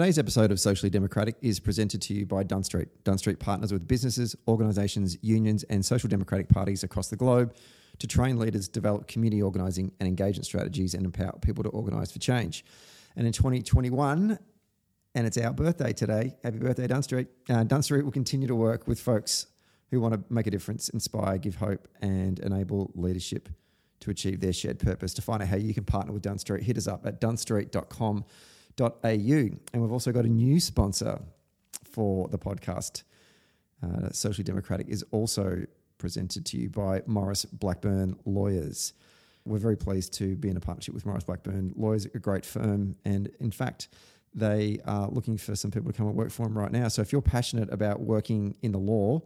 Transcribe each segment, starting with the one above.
Today's episode of Socially Democratic is presented to you by Dunn Street. Dunn Street partners with businesses, organisations, unions, and social democratic parties across the globe to train leaders, develop community organising and engagement strategies, and empower people to organise for change. And in 2021, and it's our birthday today, happy birthday, Dunn Street. Uh, Dunn Street will continue to work with folks who want to make a difference, inspire, give hope, and enable leadership to achieve their shared purpose. To find out how you can partner with Dunn Street, hit us up at dunnstreet.com au. And we've also got a new sponsor for the podcast. Uh, Socially Democratic is also presented to you by Maurice Blackburn Lawyers. We're very pleased to be in a partnership with Maurice Blackburn Lawyers, a great firm. And in fact, they are looking for some people to come and work for them right now. So if you're passionate about working in the law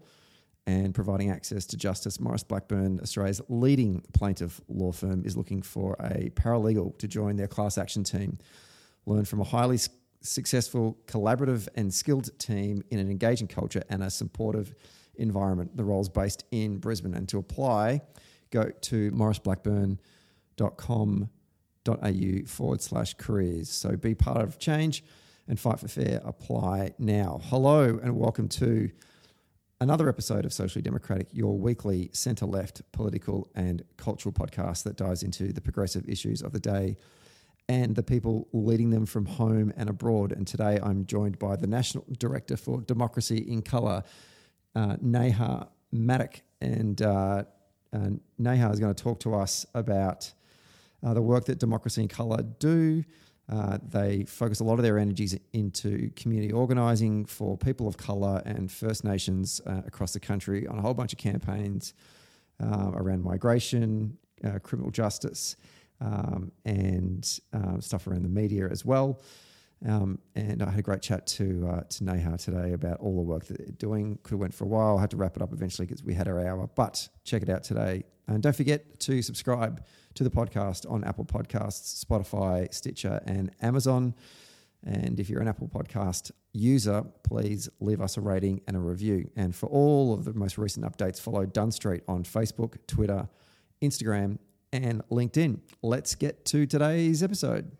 and providing access to justice, Maurice Blackburn, Australia's leading plaintiff law firm, is looking for a paralegal to join their class action team learn from a highly successful, collaborative, and skilled team in an engaging culture and a supportive environment. The role's based in Brisbane. And to apply, go to mauriceblackburn.com.au forward slash careers. So be part of change and fight for fair. Apply now. Hello, and welcome to another episode of Socially Democratic, your weekly centre left political and cultural podcast that dives into the progressive issues of the day and the people leading them from home and abroad. And today I'm joined by the National Director for Democracy in Colour, uh, Neha Madhok. And uh, uh, Neha is going to talk to us about uh, the work that Democracy in Colour do. Uh, they focus a lot of their energies into community organising for people of colour and First Nations uh, across the country on a whole bunch of campaigns around migration, criminal justice, um, and uh, stuff around the media as well. Um, and I had a great chat to uh, to Neha today about all the work that they're doing. Could have went for a while. I had to wrap it up eventually because we had our hour. But check it out today, and don't forget to subscribe to the podcast on Apple Podcasts, Spotify, Stitcher, and Amazon. And if you're an Apple Podcast user, please leave us a rating and a review. And for all of the most recent updates, follow Dunn Street on Facebook, Twitter, Instagram, and LinkedIn. Let's get to today's episode.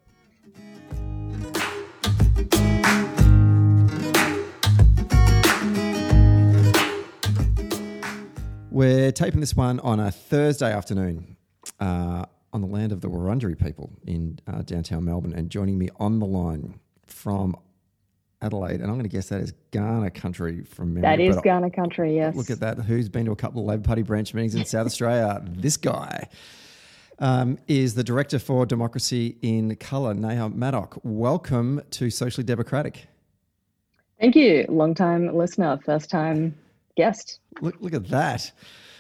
We're taping this one on a Thursday afternoon uh, on the land of the Wurundjeri people in uh, downtown Melbourne. And joining me on the line from Adelaide, and I'm going to guess that is Kaurna country from memory. That is Kaurna country, yes. Look at that. Who's been to a couple of Labor Party branch meetings in South Australia? This guy um, is the Director for Democracy in Colour, Neha Madhok. Welcome to Socially Democratic. Thank you. Long time listener, first time guest. Look, look at that.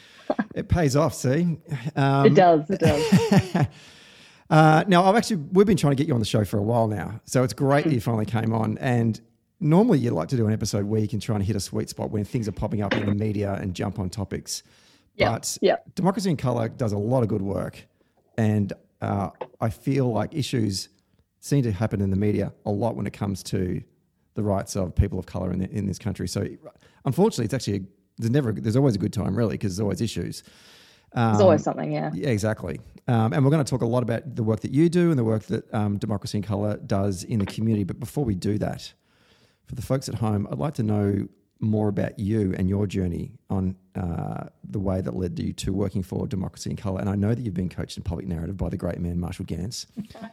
it pays off, see? Um, it does, it does. uh, now, I've actually, we've been trying to get you on the show for a while now. So it's great that you finally came on. And normally you like to do an episode where you can try and hit a sweet spot when things are popping up in the media and jump on topics. Yeah, but yeah. Democracy in Colour does a lot of good work. And uh, I feel like issues seem to happen in the media a lot when it comes to the rights of people of color in, the, in this country. So, unfortunately, it's actually a, there's never there's always a good time really because there's always issues. Um, there's always something, yeah. Yeah, exactly. Um, and we're going to talk a lot about the work that you do and the work that um, Democracy in Colour does in the community. But before we do that, for the folks at home, I'd like to know more about you and your journey on uh, the way that led you to working for Democracy in Colour. And I know that you've been coached in public narrative by the great man Marshall Ganz.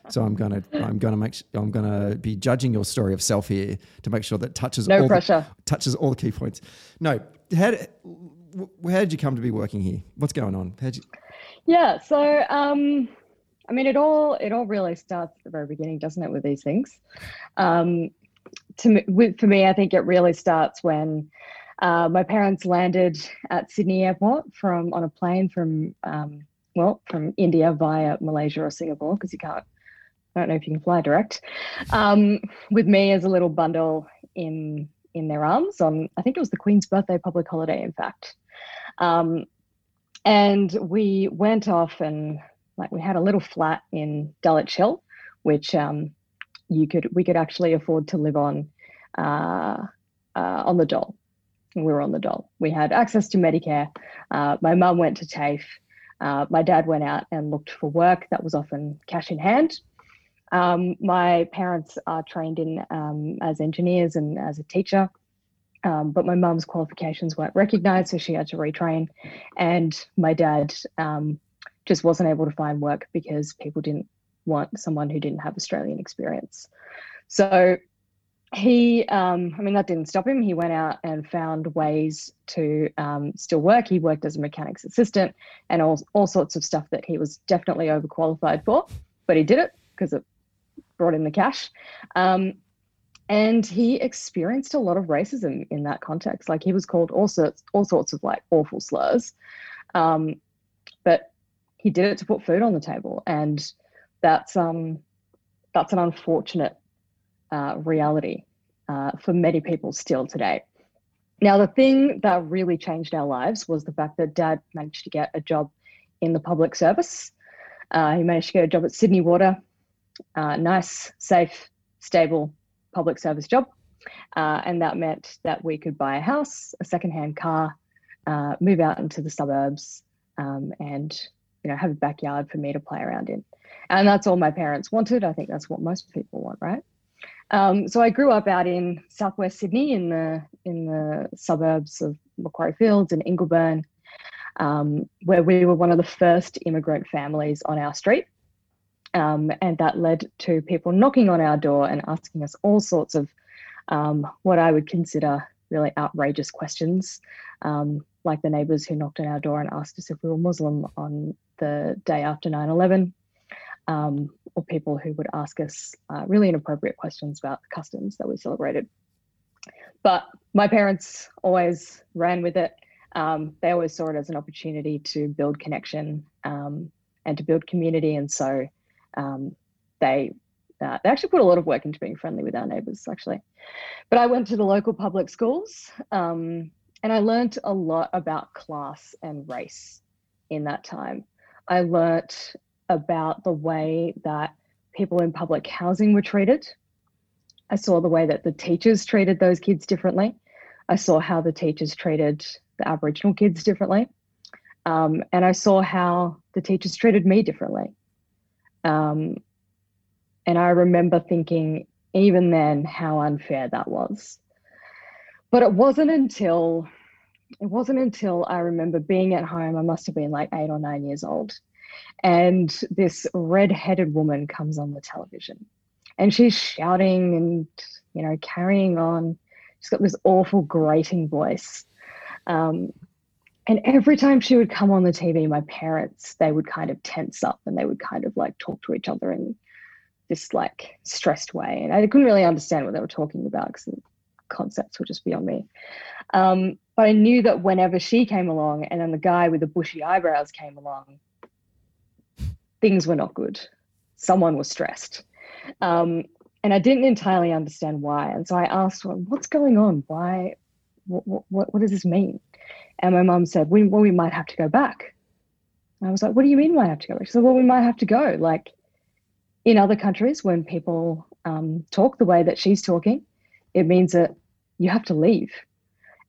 so I'm gonna I'm gonna make I'm gonna be judging your story of self here to make sure that touches no all pressure the, touches all the key points. No, how did, how did you come to be working here? What's going on? How'd you? Yeah, so um, I mean, it all it all really starts at the very beginning, doesn't it, with these things? Um, to for me, I think it really starts when uh, my parents landed at Sydney Airport from on a plane from um, well from India via Malaysia or Singapore because you can't. I don't know if you can fly direct. Um, with me as a little bundle in in their arms on I think it was the Queen's birthday public holiday, in fact. Um, and we went off and like we had a little flat in Dulwich Hill, which um, you could we could actually afford to live on uh, uh, on the dole. We were on the dole. We had access to Medicare. Uh, my mum went to TAFE. Uh, my dad went out and looked for work that was often cash in hand. Um, my parents are trained in um, as engineers and as a teacher, um, but my mum's qualifications weren't recognised, so she had to retrain. And my dad um, just wasn't able to find work because people didn't want someone who didn't have Australian experience. So he, um, I mean, that didn't stop him. He went out and found ways to um, still work. He worked as a mechanic's assistant and all, all sorts of stuff that he was definitely overqualified for, but he did it because it brought in the cash. Um, and he experienced a lot of racism in that context. Like he was called all sorts, all sorts of like awful slurs. Um, but he did it to put food on the table, and that's um, that's an unfortunate uh, reality uh, for many people still today. Now, the thing that really changed our lives was the fact that Dad managed to get a job in the public service. Uh, he managed to get a job at Sydney Water, uh, nice, safe, stable public service job. Uh, and that meant that we could buy a house, a secondhand car, uh, move out into the suburbs, um, and you know have a backyard for me to play around in. And that's all my parents wanted. I think that's what most people want, right? Um, so I grew up out in southwest Sydney in the in the suburbs of Macquarie Fields and Ingleburn, um, where we were one of the first immigrant families on our street. Um, and that led to people knocking on our door and asking us all sorts of um, what I would consider really outrageous questions, um, like the neighbours who knocked on our door and asked us if we were Muslim on the day after 9 11 um, or people who would ask us uh, really inappropriate questions about the customs that we celebrated. But my parents always ran with it. Um, they always saw it as an opportunity to build connection um, and to build community. And so um, they uh, they actually put a lot of work into being friendly with our neighbours, actually. But I went to the local public schools um, and I learned a lot about class and race in that time. I learnt about the way that people in public housing were treated. I saw the way that the teachers treated those kids differently. I saw how the teachers treated the Aboriginal kids differently. Um, and I saw how the teachers treated me differently. Um, and I remember thinking, even then, how unfair that was. But it wasn't until it wasn't until I remember being at home, I must have been like eight or nine years old, and this red-headed woman comes on the television. And she's shouting and you know carrying on. She's got this awful grating voice. Um, and every time she would come on the tv my parents they would kind of tense up and they would kind of like talk to each other in this like stressed way. And i couldn't really understand what they were talking about because the concepts were just beyond me. Um, but i knew that whenever she came along and then the guy with the bushy eyebrows came along things were not good. Someone was stressed. Um, and I didn't entirely understand why. And so I asked, well, what's going on? Why? What, what, what does this mean? And my mum said, we, well, we might have to go back. And I was like, what do you mean might have to go back? She said, well, we might have to go. Like in other countries, when people um, talk the way that she's talking, it means that you have to leave.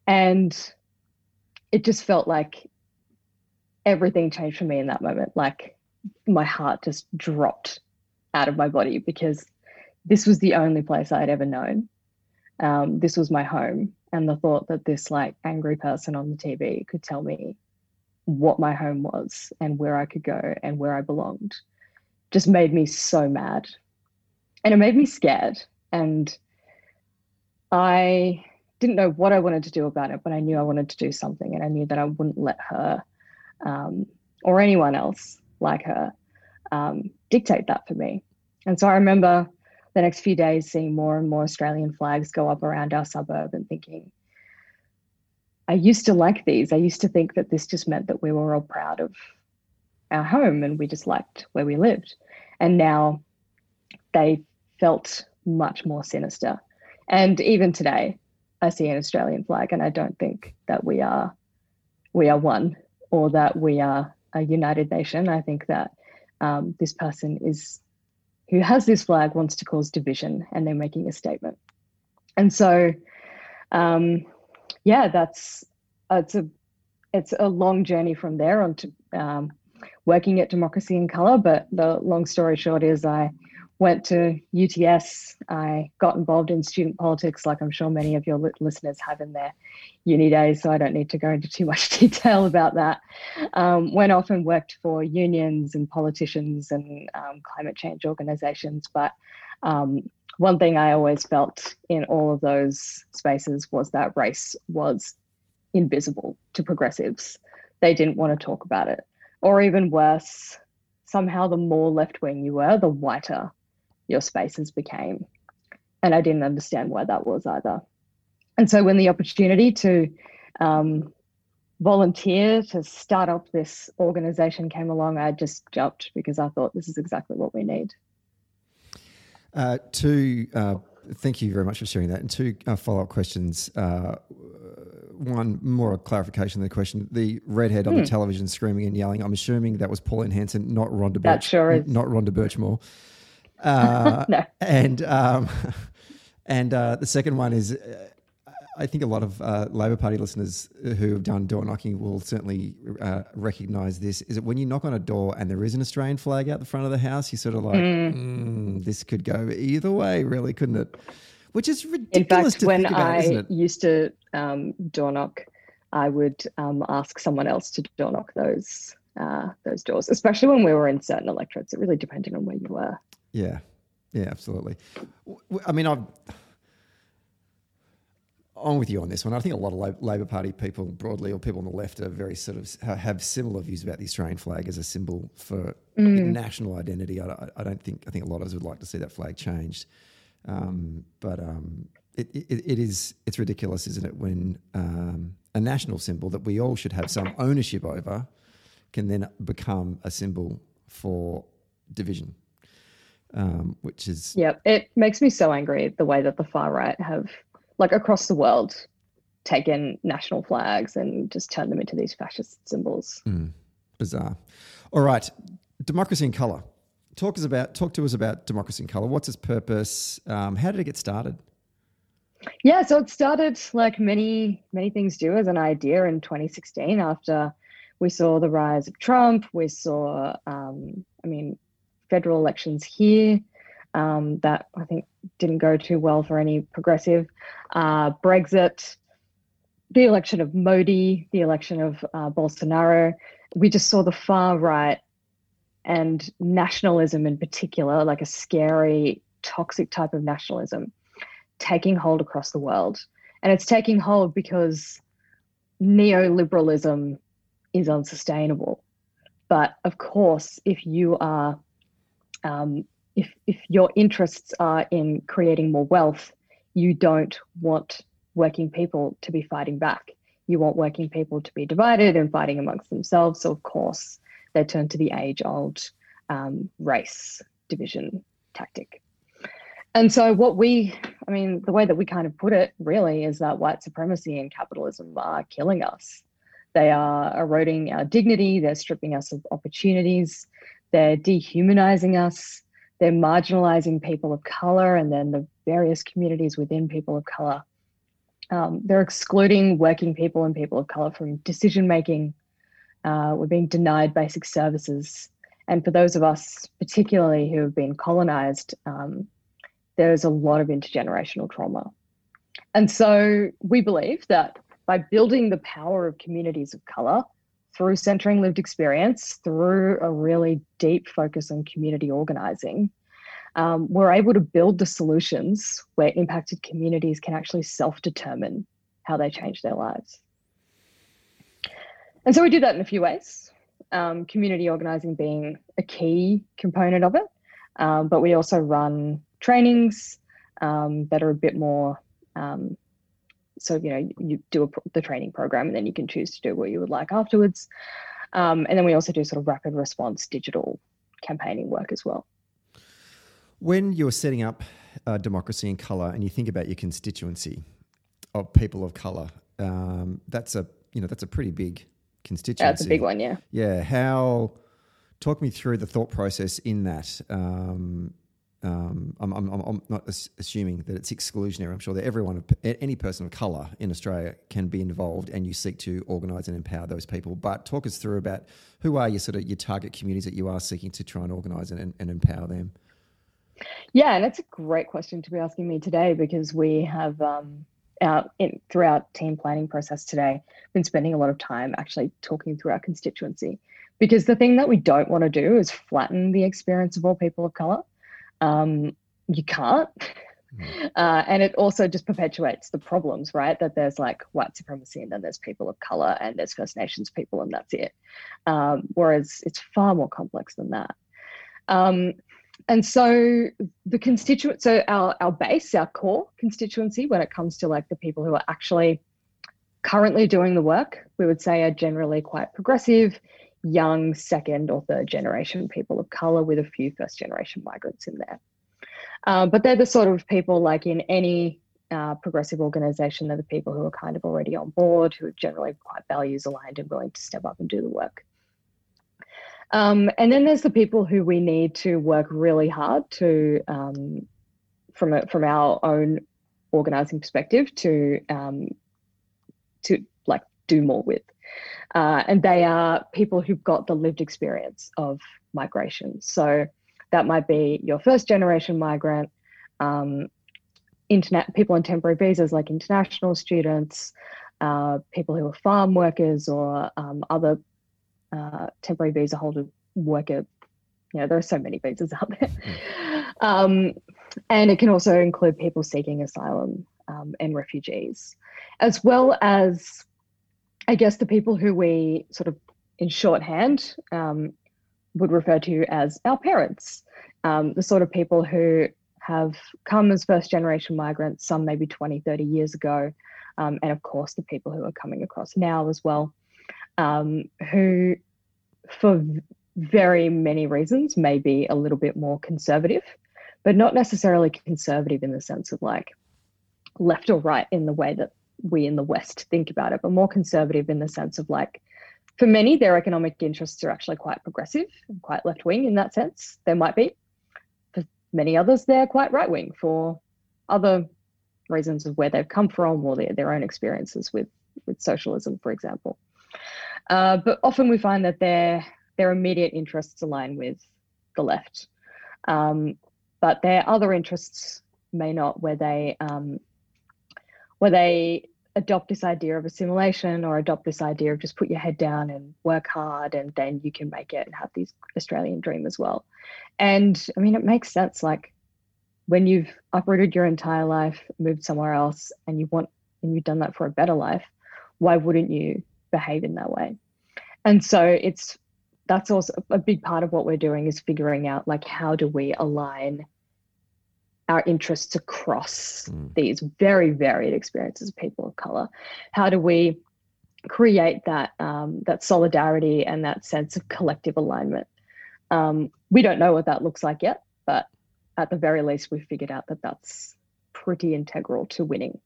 And it just felt like everything changed for me in that moment. Like my heart just dropped out of my body because this was the only place I had ever known. Um, this was my home. And the thought that this like angry person on the TV could tell me what my home was and where I could go and where I belonged just made me so mad. And it made me scared. And I didn't know what I wanted to do about it, but I knew I wanted to do something. And I knew that I wouldn't let her um, or anyone else like her um, dictate that for me. And so I remember the next few days seeing more and more Australian flags go up around our suburb and thinking, I used to like these. I used to think that this just meant that we were all proud of our home and we just liked where we lived. And now they felt much more sinister. And even today, I see an Australian flag and I don't think that we are we are one or that we are a united nation. I think that um, this person is who has this flag wants to cause division, and they're making a statement. And so, um, yeah, that's it's a it's a long journey from there on to um, working at Democracy in Color. But the long story short is, I went to UTS. I got involved in student politics, like I'm sure many of your li- listeners have in their uni days. So I don't need to go into too much detail about that. Um, went off and worked for unions and politicians and um, climate change organizations. But um, one thing I always felt in all of those spaces was that race was invisible to progressives. They didn't want to talk about it. Or even worse, somehow the more left wing you were, the whiter your spaces became. And I didn't understand why that was either. And so when the opportunity to um, volunteer to start up this organization came along, I just jumped because I thought this is exactly what we need. Uh, two, uh, thank you very much for sharing that. And two uh, follow up questions. Uh, one more a clarification than the question. The redhead on the hmm. television screaming and yelling. I'm assuming that was Pauline Hanson, not Rhonda. Birch, that sure is. Not Rhonda Burchmore. Uh, no. And um, and uh, the second one is, uh, I think a lot of uh, Labor Party listeners who have done door knocking will certainly uh, recognise this. Is that when you knock on a door and there is an Australian flag out the front of the house, you're sort of like, mm. Mm, this could go either way, really, couldn't it? Which is ridiculous. In fact, when about, I used to um, door knock, I would um, ask someone else to door knock those uh, those doors, especially when we were in certain electorates. It really depended on where you were. Yeah, yeah, absolutely. I mean, I'm with you on this one. I think a lot of Labor Party people broadly, or people on the left, are very sort of have similar views about the Australian flag as a symbol for mm. national identity. I, I, don't think I think a lot of us would like to see that flag changed, um, but um, it, it, it is it's ridiculous, isn't it? When um, a national symbol that we all should have some ownership over can then become a symbol for division um, which is yeah, it makes me so angry the way that the far right have like across the world taken national flags and just turned them into these fascist symbols. Mm, bizarre. All right, democracy in color. Talk us about talk to us about democracy in color. What's its purpose? Um, how did it get started? Yeah, so it started like many many things do as an idea in 2016 after we saw the rise of Trump. We saw, um, I mean, federal elections here um, that I think didn't go too well for any progressive. Uh, Brexit, the election of Modi, the election of uh, Bolsonaro. We just saw the far right and nationalism in particular, like a scary, toxic type of nationalism, taking hold across the world. And it's taking hold because neoliberalism is unsustainable. But of course, if you are um, if if your interests are in creating more wealth, you don't want working people to be fighting back. You want working people to be divided and fighting amongst themselves. So of course, they turn to the age-old um, race division tactic. And so, what we, I mean, the way that we kind of put it really is that white supremacy and capitalism are killing us. They are eroding our dignity, they're stripping us of opportunities, they're dehumanizing us. They're marginalizing people of color and then the various communities within people of color. Um, they're excluding working people and people of color from decision making. Uh, we're being denied basic services. And for those of us, particularly who have been colonized, um, there's a lot of intergenerational trauma. And so we believe that by building the power of communities of color, through centering lived experience, through a really deep focus on community organizing, um, we're able to build the solutions where impacted communities can actually self determine how they change their lives. And so we do that in a few ways, um, community organizing being a key component of it. Um, but we also run trainings um, that are a bit more um, so you know you do a, the training program and then you can choose to do what you would like afterwards. Um, and then we also do sort of rapid response digital campaigning work as well. When you're setting up uh, democracy in color and you think about your constituency of people of color um, that's a you know that's a pretty big constituency. That's a big one yeah. Yeah how talk me through the thought process in that um, um, I'm, I'm, I'm, not assuming that it's exclusionary. I'm sure that everyone, any person of colour in Australia can be involved and you seek to organise and empower those people. But talk us through about who are your sort of your target communities that you are seeking to try and organise and, and empower them. Yeah, and it's a great question to be asking me today because we have um, our, in, throughout team planning process today been spending a lot of time actually talking through our constituency because the thing that we don't want to do is flatten the experience of all people of color. Um, you can't. Hmm. Uh, and it also just perpetuates the problems, right? That there's like white supremacy and then there's people of color and there's First Nations people and that's it. Um, whereas it's far more complex than that. Um, and so the constituent, so our, our base, our core constituency, when it comes to like the people who are actually currently doing the work, we would say are generally quite progressive, young, second or third generation people of color with a few first generation migrants in there. Uh, but they're the sort of people like in any uh, progressive organization, they're the people who are kind of already on board, who are generally quite values aligned and willing to step up and do the work. Um, and then there's the people who we need to work really hard to, um, from a, from our own organizing perspective, to um, to like do more with. Uh, and they are people who've got the lived experience of migration. So that might be your first generation migrant, um, internet people on temporary visas like international students, uh, people who are farm workers or um, other uh, temporary visa holder worker. You know, there are so many visas out there. Hmm. Um, and it can also include people seeking asylum um, and refugees, as well as, I guess, the people who we sort of in shorthand um, would refer to as our parents, um, the sort of people who have come as first generation migrants, some maybe 20, 30 years ago, um, and of course the people who are coming across now as well, um, who for very many reasons may be a little bit more conservative, but not necessarily conservative in the sense of like left or right in the way that we in the West think about it, but more conservative in the sense of like, for many, their economic interests are actually quite progressive and quite left wing in that sense. There might be. For many others, they're quite right wing for other reasons of where they've come from or their, their own experiences with, with socialism, for example. Uh, but often we find that their their immediate interests align with the left, um, but their other interests may not, where they um, where they adopt this idea of assimilation or adopt this idea of just put your head down and work hard and then you can make it and have this Australian dream as well. And I mean, it makes sense. Like when you've uprooted your entire life, moved somewhere else, and you want and you've done that for a better life, why wouldn't you behave in that way? And so it's that's also a big part of what we're doing is figuring out like how do we align our interests across mm. these very varied experiences of people of color how do we create that um, that solidarity and that sense of collective alignment um, we don't know what that looks like yet but at the very least we've figured out that that's pretty integral to winning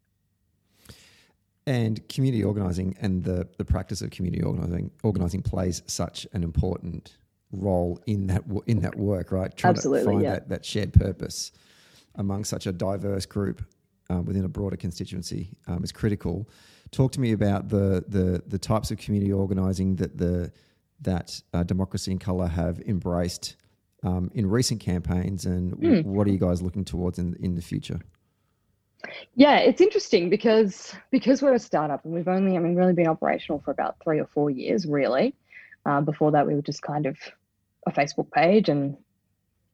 and community organizing and the, the practice of community organizing organizing plays such an important role in that in that work, right? Trying Absolutely, to find yeah. that, that shared purpose among such a diverse group um, within a broader constituency um, is critical. Talk to me about the the the types of community organizing that the that uh, democracy in color have embraced um, in recent campaigns, and mm. what are you guys looking towards in in the future? Yeah, it's interesting because because we're a startup and we've only, I mean, really been operational for about three or four years, really. Uh, before that, we were just kind of a Facebook page and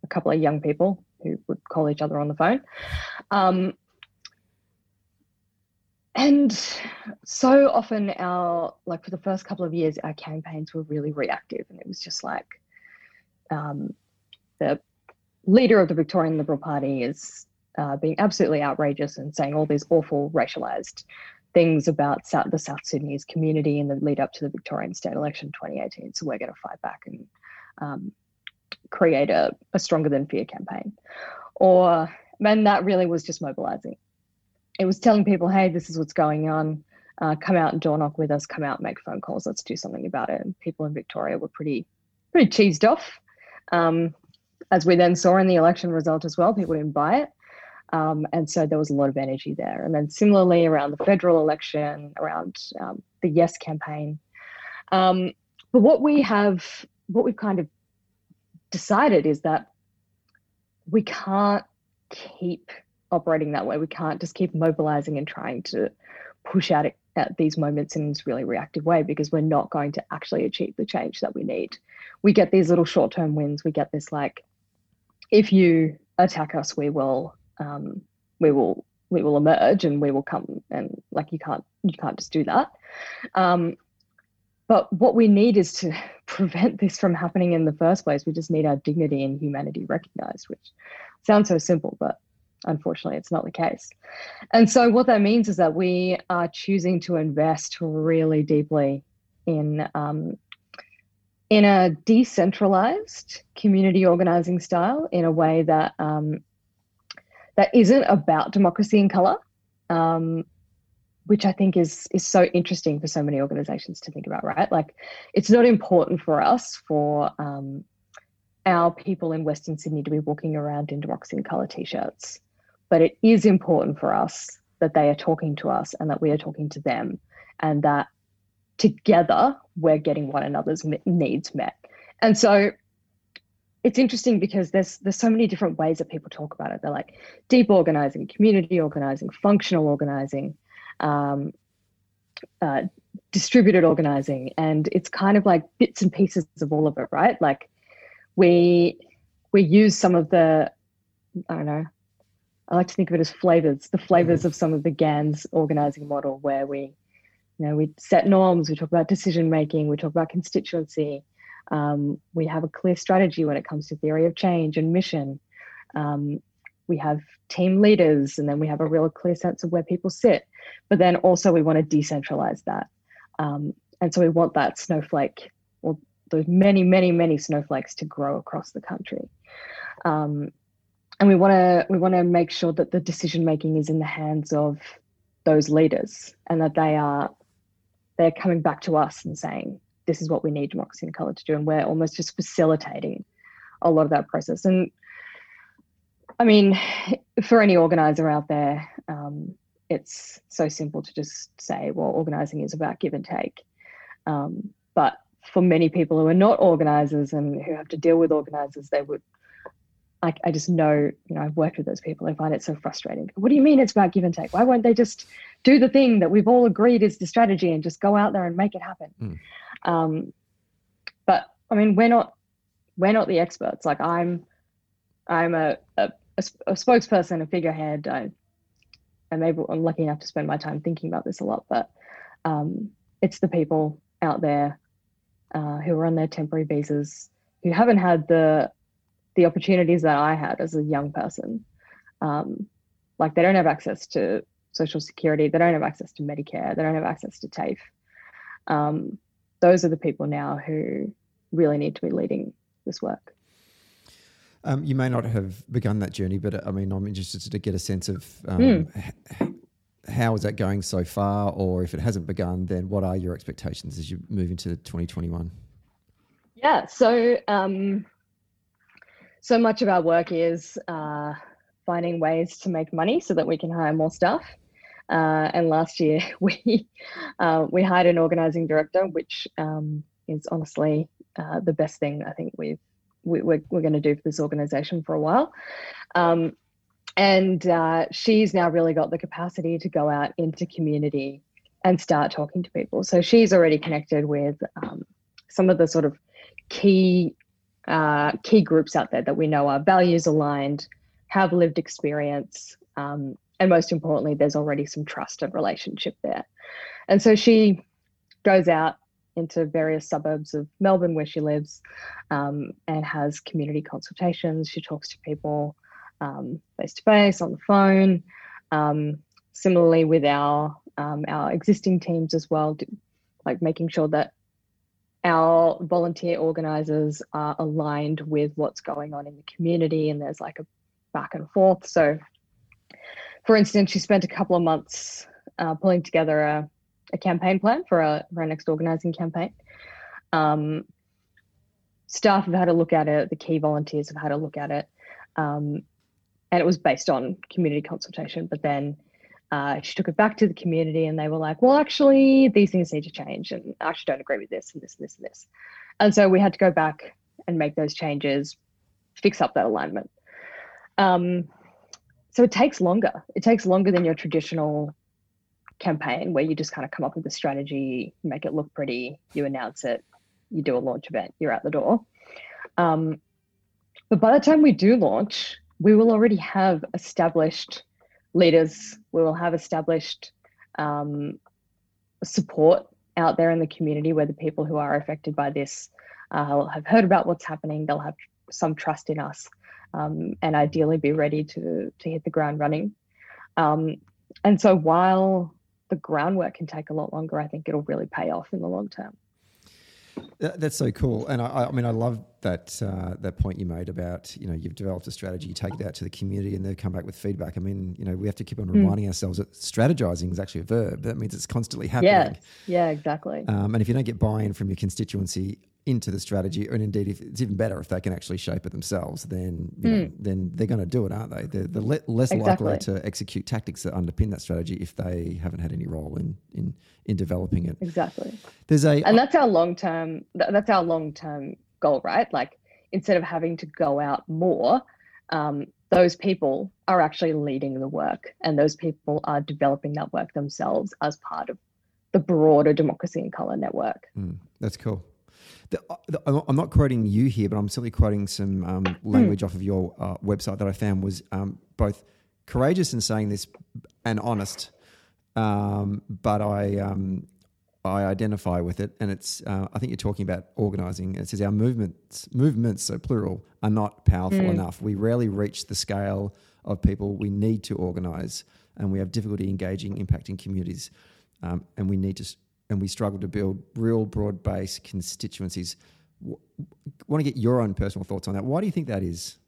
a couple of young people who would call each other on the phone. Um, and so often, our like for the first couple of years, our campaigns were really reactive, and it was just like um, the leader of the Victorian Liberal Party is uh, being absolutely outrageous and saying all these awful racialized things about South, the South Sudanese community in the lead up to the Victorian state election 2018. So we're going to fight back and um, create a, a, stronger than fear campaign. Or, and that really was just mobilizing. It was telling people, hey, this is what's going on. Uh, come out and door knock with us. Come out, make phone calls. Let's do something about it. And people in Victoria were pretty, pretty cheesed off. Um, as we then saw in the election result as well, people didn't buy it. Um, and so there was a lot of energy there. And then similarly around the federal election, around um, the Yes campaign. Um, but what we have, what we've kind of decided is that we can't keep operating that way. We can't just keep mobilizing and trying to push out at these moments in this really reactive way because we're not going to actually achieve the change that we need. We get these little short term wins. We get this like, if you attack us, we will, um, we will, we will emerge and we will come and like you can't, you can't just do that. Um, but what we need is to prevent this from happening in the first place. We just need our dignity and humanity recognized, which sounds so simple, but unfortunately, it's not the case. And so, what that means is that we are choosing to invest really deeply in. Um, in a decentralized community organizing style, in a way that um, that isn't about democracy in color, um, which I think is is so interesting for so many organizations to think about, right? Like, it's not important for us for um, our people in Western Sydney to be walking around in democracy in color t-shirts, but it is important for us that they are talking to us and that we are talking to them, and that together we're getting one another's needs met. And so it's interesting because there's there's so many different ways that people talk about it. They're like deep organizing, community organizing, functional organizing um, uh, distributed organizing, and it's kind of like bits and pieces of all of it, right? Like we we use some of the I don't know. I like to think of it as flavors, the flavors mm-hmm. of some of the Ganz organizing model, where we, you know, we set norms, we talk about decision making, we talk about constituency, um, we have a clear strategy when it comes to theory of change and mission. Um, we have team leaders and then we have a real clear sense of where people sit but then also we want to decentralize that. Um, and so we want that snowflake or those many many many snowflakes to grow across the country. Um, and we want to we want to make sure that the decision making is in the hands of those leaders and that they are they're coming back to us and saying this is what we need democracy in color to do. And we're almost just facilitating a lot of that process. And I mean, for any organizer out there, um, it's so simple to just say, well, organizing is about give and take. Um, but for many people who are not organizers and who have to deal with organizers, they would, I, I just know, you know, I've worked with those people. I find it so frustrating. What do you mean it's about give and take? Why won't they just do the thing that we've all agreed is the strategy and just go out there and make it happen? Mm. Um, but I mean, we're not, we're not the experts. Like I'm, I'm a, a a, a spokesperson, a figurehead. I, I'm able. I'm lucky enough to spend my time thinking about this a lot, but um, it's the people out there uh, who are on their temporary visas who haven't had the the opportunities that I had as a young person. Um, like they don't have access to social security, they don't have access to Medicare, they don't have access to TAFE. Um, those are the people now who really need to be leading this work. Um, you may not have begun that journey, but I mean, I'm interested to get a sense of um, mm. h- how is that going so far, or if it hasn't begun, then what are your expectations as you move into 2021? Yeah, so um, so much of our work is uh, finding ways to make money so that we can hire more staff. Uh, and last year we uh, we hired an organizing director, which um, is honestly uh, the best thing I think we've we, are we're, we're going to do for this organization for a while. Um, and uh, she's now really got the capacity to go out into community and start talking to people. So she's already connected with um, some of the sort of key uh, key groups out there that we know are values aligned, have lived experience, um, and most importantly, there's already some trust and relationship there. And so she goes out into various suburbs of Melbourne where she lives um, and has community consultations. She talks to people face to face on the phone. Um, similarly, with our um, our existing teams as well, like making sure that our volunteer organizers are aligned with what's going on in the community and there's like a back and forth. So, for instance, she spent a couple of months uh, pulling together a a campaign plan for, a, for our next organising campaign. Um, staff have had a look at it, the key volunteers have had a look at it. Um, and it was based on community consultation. But then uh, she took it back to the community and they were like, well, actually, these things need to change. And I actually don't agree with this and this and this and this. And so we had to go back and make those changes, fix up that alignment. Um, so it takes longer. It takes longer than your traditional campaign where you just kind of come up with a strategy, make it look pretty, you announce it, you do a launch event, you're out the door. Um, but by the time we do launch, we will already have established leaders, we will have established um, support out there in the community where the people who are affected by this uh, have heard about what's happening, they'll have some trust in us, um, and ideally be ready to, to hit the ground running. Um, and so while the groundwork can take a lot longer, I think it'll really pay off in the long term. That's so cool, and I, I mean, I love that uh, that point you made about you know you've developed a strategy, you take it out to the community, and they come back with feedback. I mean, you know, we have to keep on hmm. reminding mm. ourselves that strategizing is actually a verb. That means it's constantly happening. Yeah, yeah, exactly. Um, and if you don't get buy-in from your constituency into the strategy, and indeed, if it's even better if they can actually shape it themselves, then you mm. know, then they're going to do it, aren't they? They're, they're le- less exactly. likely to execute tactics that underpin that strategy if they haven't had any role in in in developing it. Exactly. There's a and that's our long term. That's our long term goal, right? Like instead of having to go out more, um, those people are actually leading the work, and those people are developing that work themselves as part of the broader democracy and color network. Mm, that's cool. The, the, I'm not quoting you here, but I'm certainly quoting some um, hmm. language off of your uh, website that I found was um, both courageous in saying this and honest. Um, but I um, I identify with it, and it's uh, I think you're talking about organising. It says our movements movements, so plural, are not powerful mm. enough. We rarely reach the scale of people we need to organise, and we have difficulty engaging, impacting communities, um, and we need to and we struggle to build real broad based constituencies. W- want to get your own personal thoughts on that? Why do you think that is?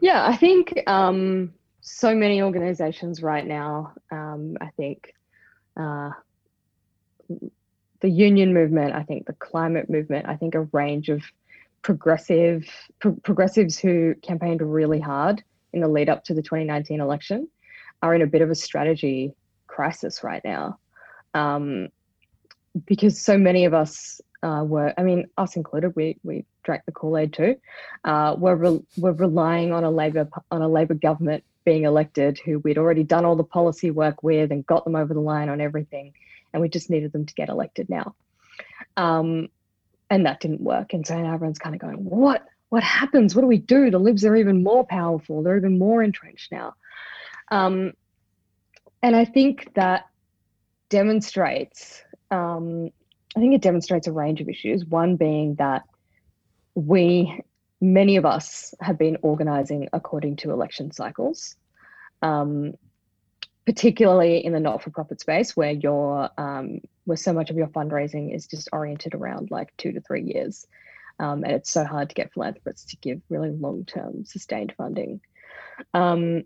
Yeah, I think um, so many organizations right now, um, I think uh, the union movement, I think the climate movement, I think a range of progressive pro- progressives who campaigned really hard in the lead up to the 2019 election are in a bit of a strategy crisis right now. Um, because so many of us uh, were, I mean, us included, we we drank the Kool Aid too. Uh, we're re- we're relying on a Labor on a Labor government being elected, who we'd already done all the policy work with and got them over the line on everything, and we just needed them to get elected now. Um, and that didn't work, and so everyone's kind of going, what what happens? What do we do? The Libs are even more powerful. They're even more entrenched now. Um, and I think that demonstrates um, I think it demonstrates a range of issues. One being that we, many of us, have been organising according to election cycles, um, particularly in the not-for-profit space, where your um, where so much of your fundraising is just oriented around like two to three years, um, and it's so hard to get philanthropists to give really long-term sustained funding. Um,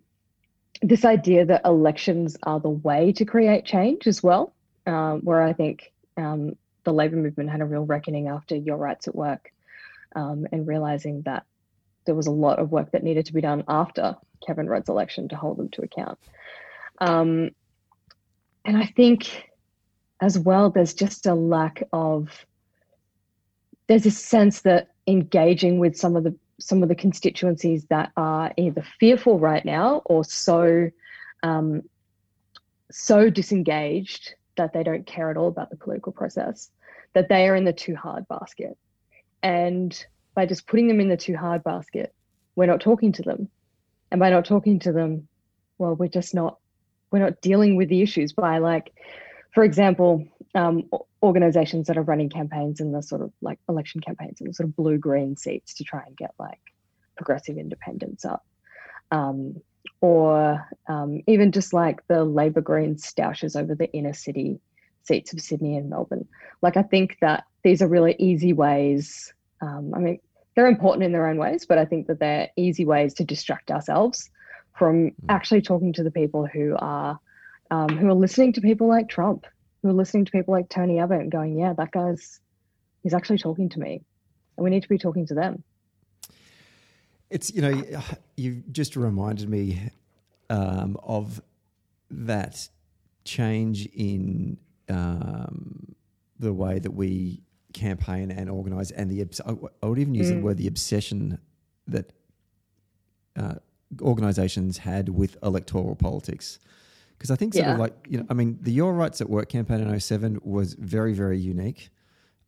this idea that elections are the way to create change as well um, where I think um, the labor movement had a real reckoning after Your Rights at Work um, and realizing that there was a lot of work that needed to be done after Kevin Rudd's election to hold them to account. Um, and I think as well, there's just a lack of, there's a sense that engaging with some of the some of the constituencies that are either fearful right now or so um, so disengaged that they don't care at all about the political process, that they are in the too hard basket. And by just putting them in the too hard basket, we're not talking to them. And by not talking to them, well, we're just not we're not dealing with the issues by like, for example, um, organizations that are running campaigns in the sort of like election campaigns in the sort of blue green seats to try and get like progressive independents up. Um, or um, even just like the Labour Green stoushes over the inner city seats of Sydney and Melbourne. Like, I think that these are really easy ways. Um, I mean, they're important in their own ways, but I think that they're easy ways to distract ourselves from mm. actually talking to the people who are um, who are listening to people like Trump, who are listening to people like Tony Abbott and going, "Yeah, that guy's he's actually talking to me," and we need to be talking to them. It's you know you just reminded me um, of that change in um, the way that we campaign and organise, and the I would even use mm. the word the obsession that uh, organisations had with electoral politics. Because I think sort Yeah. of like you know, I mean, the Your Rights at Work campaign in 07 was very, very unique,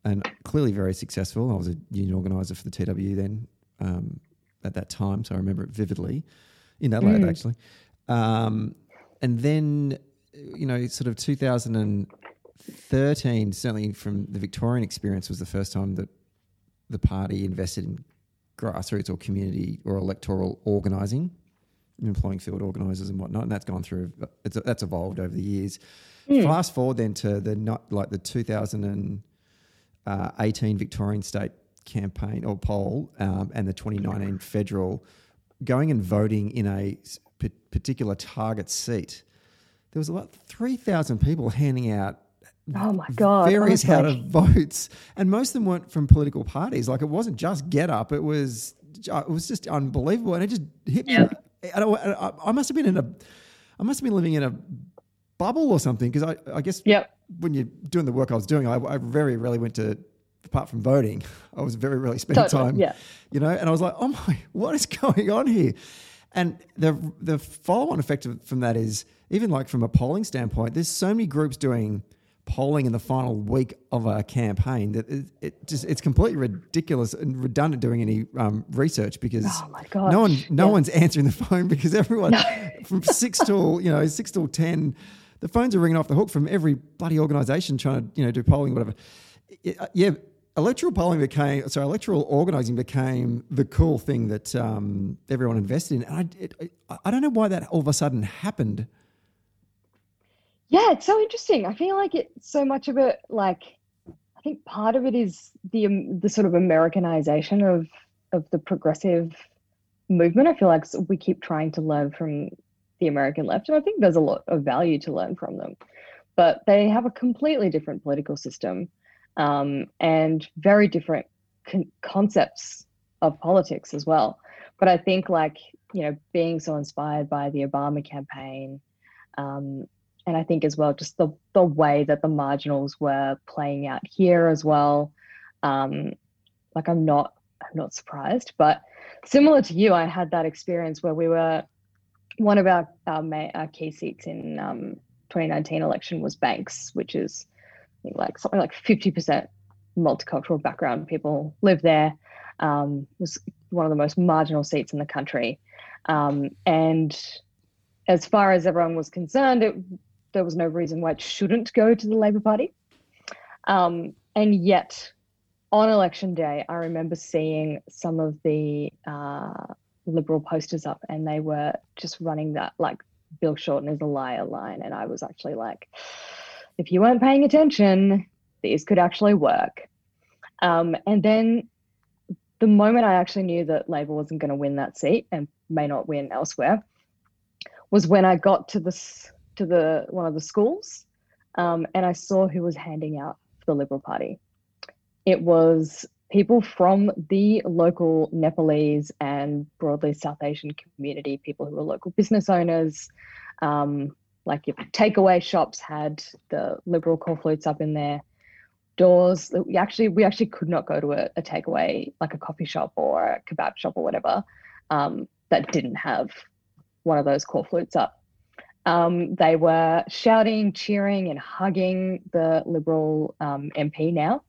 and clearly very successful. I was a union organiser for the TW then um, at that time, so I remember it vividly in Adelaide Mm. actually. Um, and then you know, sort of 2013, certainly from the Victorian experience, was the first time that the party invested in grassroots or community or electoral organising, employing field organisers and whatnot, and that's gone through. It's, that's evolved over the years. Fast forward then to the not like the 2018 Victorian state campaign or poll um, and the 2019 federal, going and voting in a s- pa- particular target seat. There was about 3,000 people handing out Oh my god! various honestly. out of votes, and most of them weren't from political parties. Like it wasn't just GetUp; it was it was just unbelievable, and it just hit me. I, don't, I, I must have been in a, I must have been living in a bubble or something because I, I guess Yep. when you're doing the work I was doing, I, I very rarely went to, apart from voting, I was very rarely spending Totally, time, yeah. you know, and I was like, oh my, what is going on here? And the the follow on effect of, from that is even like from a polling standpoint, there's so many groups doing polling in the final week of a campaign that it, it just it's completely ridiculous and redundant doing any um, research because Oh no one no yeah. one's answering the phone because everyone from six till you know six till ten, the phones are ringing off the hook from every bloody organisation trying to you know do polling whatever. It- uh, yeah, electoral polling became sorry electoral organising became the cool thing that um, everyone invested in, and I it, I, I don't know why that all of a sudden happened. Yeah, it's so interesting. I feel like it's so much of it, like, I think part of it is the um, the sort of Americanization of of the progressive movement. I feel like we keep trying to learn from the American left, and I think there's a lot of value to learn from them. But they have a completely different political system um, and very different con- concepts of politics as well. But I think, like, you know, being so inspired by the Obama campaign. Um, and I think as well, just the the way that the marginals were playing out here as well. Um, like I'm not I'm not surprised, but similar to you, I had that experience where we were one of our our, our key seats in um, 2019 election was Banks, which is like something like 50% multicultural background people live there. Um, it was one of the most marginal seats in the country, um, and as far as everyone was concerned, it, there was no reason why it shouldn't go to the Labor Party. Um, and yet, on election day, I remember seeing some of the uh, Liberal posters up, and they were just running that like Bill Shorten is a liar line. And I was actually like, if you weren't paying attention, these could actually work. Um, and then the moment I actually knew that Labor wasn't going to win that seat and may not win elsewhere was when I got to this to the one of the schools, um, and I saw who was handing out for the Liberal Party. It was people from the local Nepalese and broadly South Asian community, people who were local business owners. Um, like your takeaway shops had the Liberal corflutes up in their doors. We actually we actually could not go to a, a takeaway like a coffee shop or a kebab shop or whatever um, that didn't have one of those corflutes up. Um, they were shouting, cheering, and hugging the Liberal um, MP now,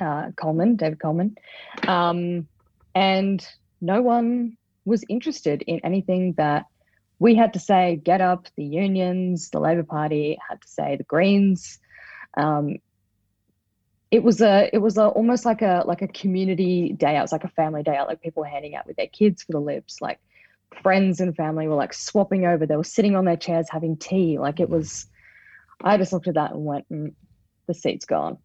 uh, Coleman, David Coleman. Um, and no one was interested in anything that we had to say. GetUp, the unions, the Labor Party had to say, the Greens. Um, it was a it was a, almost like a like a community day out. It was like a family day out. Like people were handing out with their kids for the libs. Like friends and family were like swapping over. They were sitting on their chairs having tea. Like it was. I just looked at that and went, mm, the seat's gone.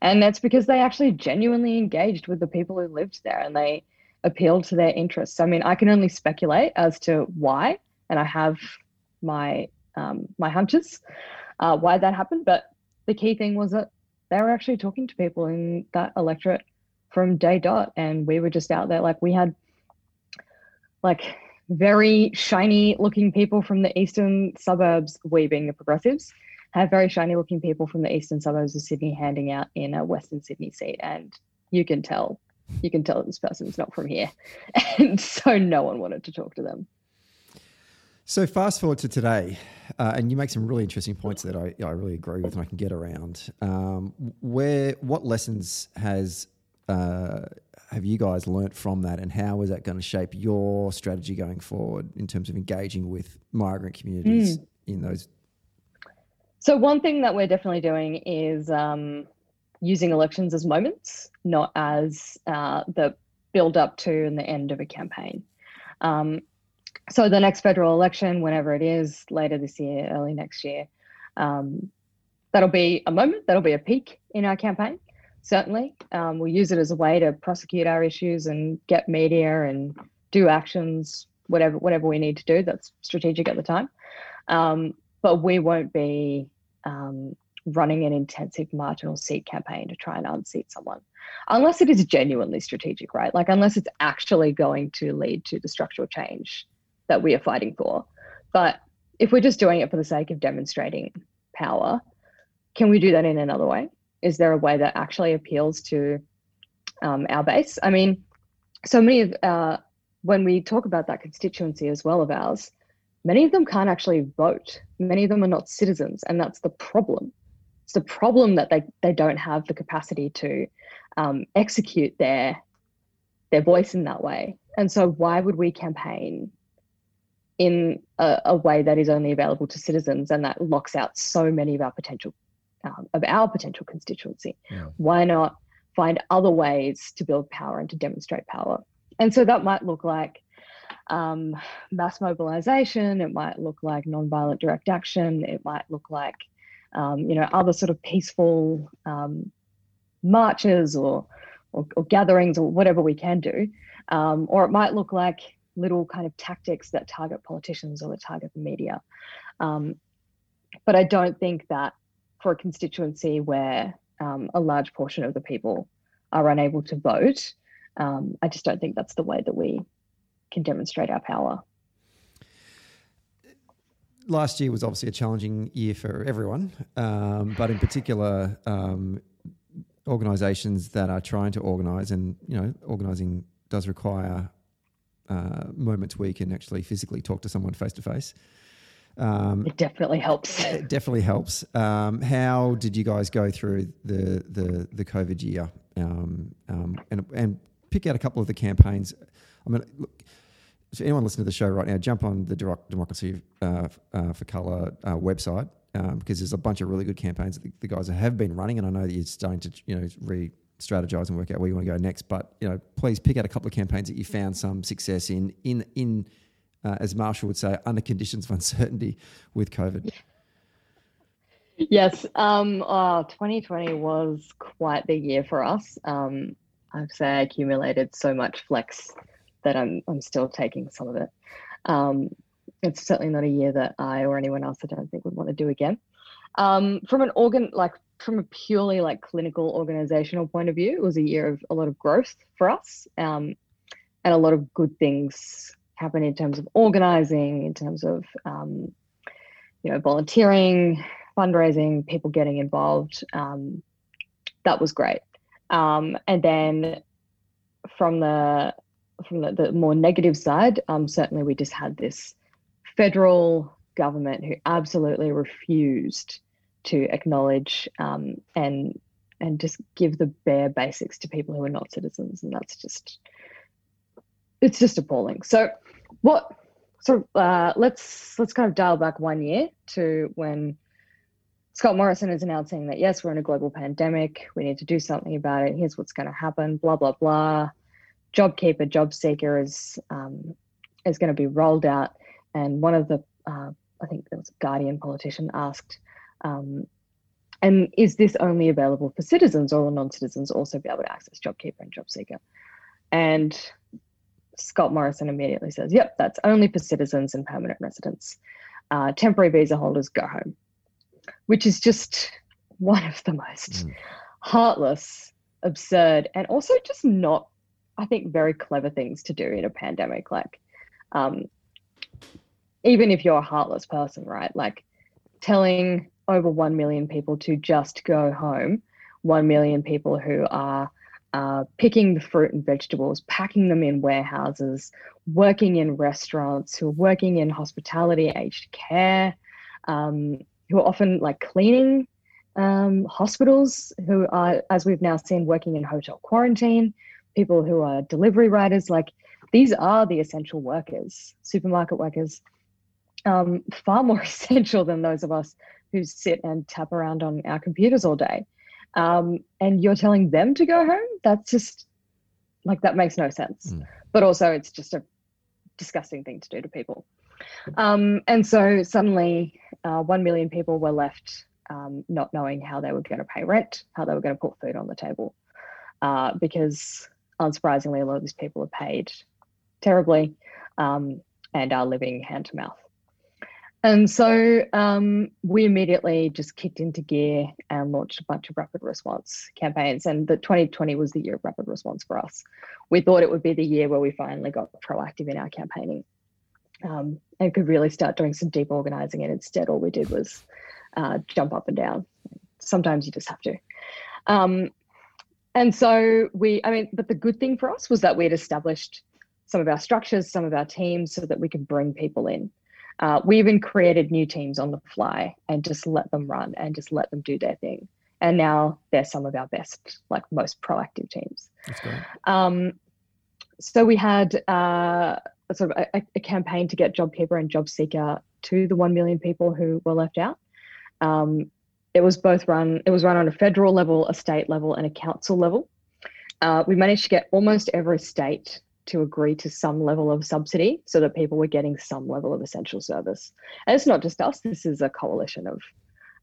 And that's because they actually genuinely engaged with the people who lived there and they appealed to their interests. I mean, I can only speculate as to why, and I have my um, my hunches uh, why that happened. But the key thing was that they were actually talking to people in that electorate from day dot, and we were just out there like we had like very shiny looking people from the eastern suburbs, we being the progressives, had very shiny looking people from the eastern suburbs of Sydney handing out in a Western Sydney seat. And you can tell you can tell this person's not from here. And so no one wanted to talk to them. So fast forward to today, uh, and you make some really interesting points that I, I really agree with and I can get around. Um, where what lessons has uh, have you guys learnt from that, and how is that going to shape your strategy going forward in terms of engaging with migrant communities mm. in those? So one thing that we're definitely doing is um, using elections as moments, not as uh, the build up to and the end of a campaign. Um, so the next federal election, whenever it is, later this year, early next year, um, that'll be a moment. That'll be a peak in our campaign. Certainly, um, we'll use it as a way to prosecute our issues and get media and do actions, whatever whatever we need to do. That's strategic at the time. Um, but we won't be um, running an intensive marginal seat campaign to try and unseat someone unless it is genuinely strategic right like unless it's actually going to lead to the structural change that we are fighting for. But if we're just doing it for the sake of demonstrating power, can we do that in another way? Is there a way that actually appeals to um, our base? I mean, so many of uh, when we talk about that constituency as well of ours, many of them can't actually vote. Many of them are not citizens, and that's the problem. It's the problem that they they don't have the capacity to um, execute their their voice in that way. And so, why would we campaign in a, a, way that is only available to citizens and that locks out so many of our potential um, of our potential constituency yeah. why not find other ways to build power and to demonstrate power and so that might look like um, mass mobilization it might look like nonviolent direct action it might look like um, you know other sort of peaceful um, marches or, or, or gatherings or whatever we can do um, or it might look like little kind of tactics that target politicians or that target the media. Um, but I don't think that for a constituency where um, a large portion of the people are unable to vote, um, I just don't think that's the way that we can demonstrate our power. Last year was obviously a challenging year for everyone, um, but in particular, um, organisations that are trying to organise, and you know, organising does require uh, moments where you can actually physically talk to someone face to face. it definitely helps. It definitely helps. Um, how did you guys go through the the, the COVID year um, um, and and pick out a couple of the campaigns? I mean, look, so anyone listening to the show right now, jump on the Democracy uh, uh, for Color uh, website um, because there's a bunch of really good campaigns that the, guys have been running, and I know that you're starting to you know re strategize and work out where you want to go next. But you know, please pick out a couple of campaigns that you found some success in in in uh, as Marshall would say, under conditions of uncertainty with COVID. Yes, um, uh, 2020 was quite the year for us. Um, I'd say I accumulated so much flex I'm I'm still taking some of it. Um, it's certainly not a year that I or anyone else I don't think would want to do again. Um, from an organ like from a purely like clinical organizational point of view, it was a year of a lot of growth for us um, and a lot of good things happened in terms of organizing, in terms of um, you know volunteering, fundraising, people getting involved. Um, that was great. Um, and then from the from the, the more negative side, um, certainly we just had this federal government who absolutely refused to acknowledge um, and and just give the bare basics to people who are not citizens, and that's just it's just appalling. So, what so uh, let's let's kind of dial back one year to when Scott Morrison is announcing that yes, we're in a global pandemic, we need to do something about it. Here's what's going to happen. Blah blah blah. JobKeeper, JobSeeker is um, is going to be rolled out, and one of the uh, I think there was a Guardian politician asked um, and is this only available for citizens or will non-citizens also be able to access JobKeeper and JobSeeker? And Scott Morrison immediately says, yep, that's only for citizens and permanent residents. Uh, temporary visa holders go home, which is just one of the most mm. heartless, absurd, and also just not, I think, very clever things to do in a pandemic. Like, um, even if you're a heartless person, right? Like telling over 1 million people to just go home, 1 million people who are uh, picking the fruit and vegetables, packing them in warehouses, working in restaurants, who are working in hospitality, aged care, um, who are often like cleaning um, hospitals, who are, as we've now seen, working in hotel quarantine, people who are delivery riders. Like these are the essential workers, supermarket workers, um, far more essential than those of us who sit and tap around on our computers all day. Um, and you're telling them to go home? That's just like that makes no sense. Mm. But also, it's just a disgusting thing to do to people. Um, and so suddenly, uh, 1 million people were left um, not knowing how they were going to pay rent, how they were going to put food on the table. Uh, because unsurprisingly, a lot of these people are paid terribly um, and are living hand to mouth. And so um, we immediately just kicked into gear and launched a bunch of rapid response campaigns. And the 2020 was the year of rapid response for us. We thought it would be the year where we finally got proactive in our campaigning um, and could really start doing some deep organizing. And instead, all we did was uh, jump up and down. Sometimes you just have to. Um, and so we, I mean, but the good thing for us was that we had established some of our structures, some of our teams so that we could bring people in. Uh, we even created new teams on the fly and just let them run and just let them do their thing. And now they're some of our best, like most proactive teams. That's great. Um, so we had uh, a sort of a, a, campaign to get JobKeeper and JobSeeker to the one million people who were left out. Um, it was both run. It was run on a federal level, a state level, and a council level. Uh, we managed to get almost every state to agree to some level of subsidy so that people were getting some level of essential service. And it's not just us, this is a coalition of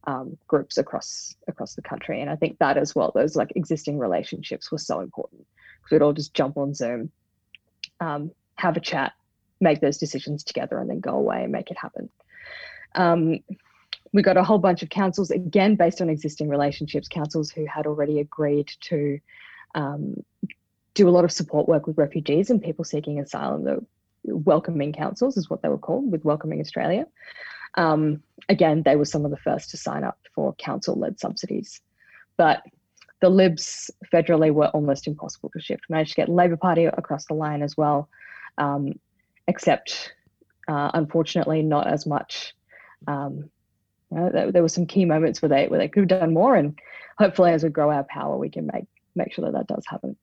um, groups across across the country. And I think that as well, those like existing relationships were so important because we'd all just jump on Zoom, um, have a chat, make those decisions together, and then go away and make it happen. Um, we got a whole bunch of councils, again, based on existing relationships, councils who had already agreed to um, do a lot of support work with refugees and people seeking asylum. The welcoming councils is what they were called with Welcoming Australia. Um, again, they were some of the first to sign up for council-led subsidies, but the Libs federally were almost impossible to shift. Managed to get Labor Party across the line as well, um, except uh, unfortunately not as much. Um, know, there, there, were some key moments where they where they could have done more, and hopefully, as we grow our power, we can make make sure that that does happen.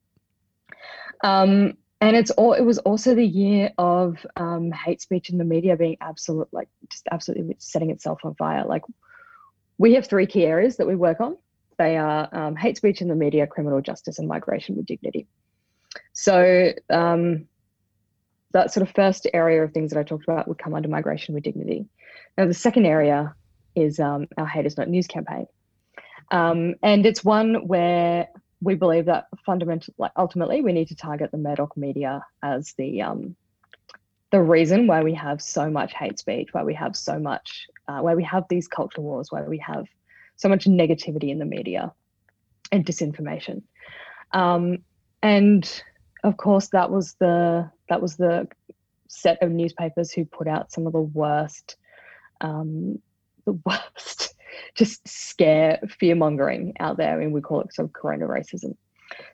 Um, and it's all it was also the year of um, hate speech in the media being absolute like just absolutely setting itself on fire. Like we have three key areas that we work on. They are um, hate speech in the media criminal justice and migration with dignity. So um, that sort of first area of things that i talked about would come under migration with dignity. Now the second area is um, our hate is not news campaign um, and it's one where we believe that fundamentally, like ultimately, we need to target the Murdoch media as the um, the reason why we have so much hate speech, why we have so much, uh, why we have these culture wars, why we have so much negativity in the media and disinformation. Um, and of course, that was the that was the set of newspapers who put out some of the worst, um, the worst just scare fear mongering out there. I mean, we call it sort of corona racism.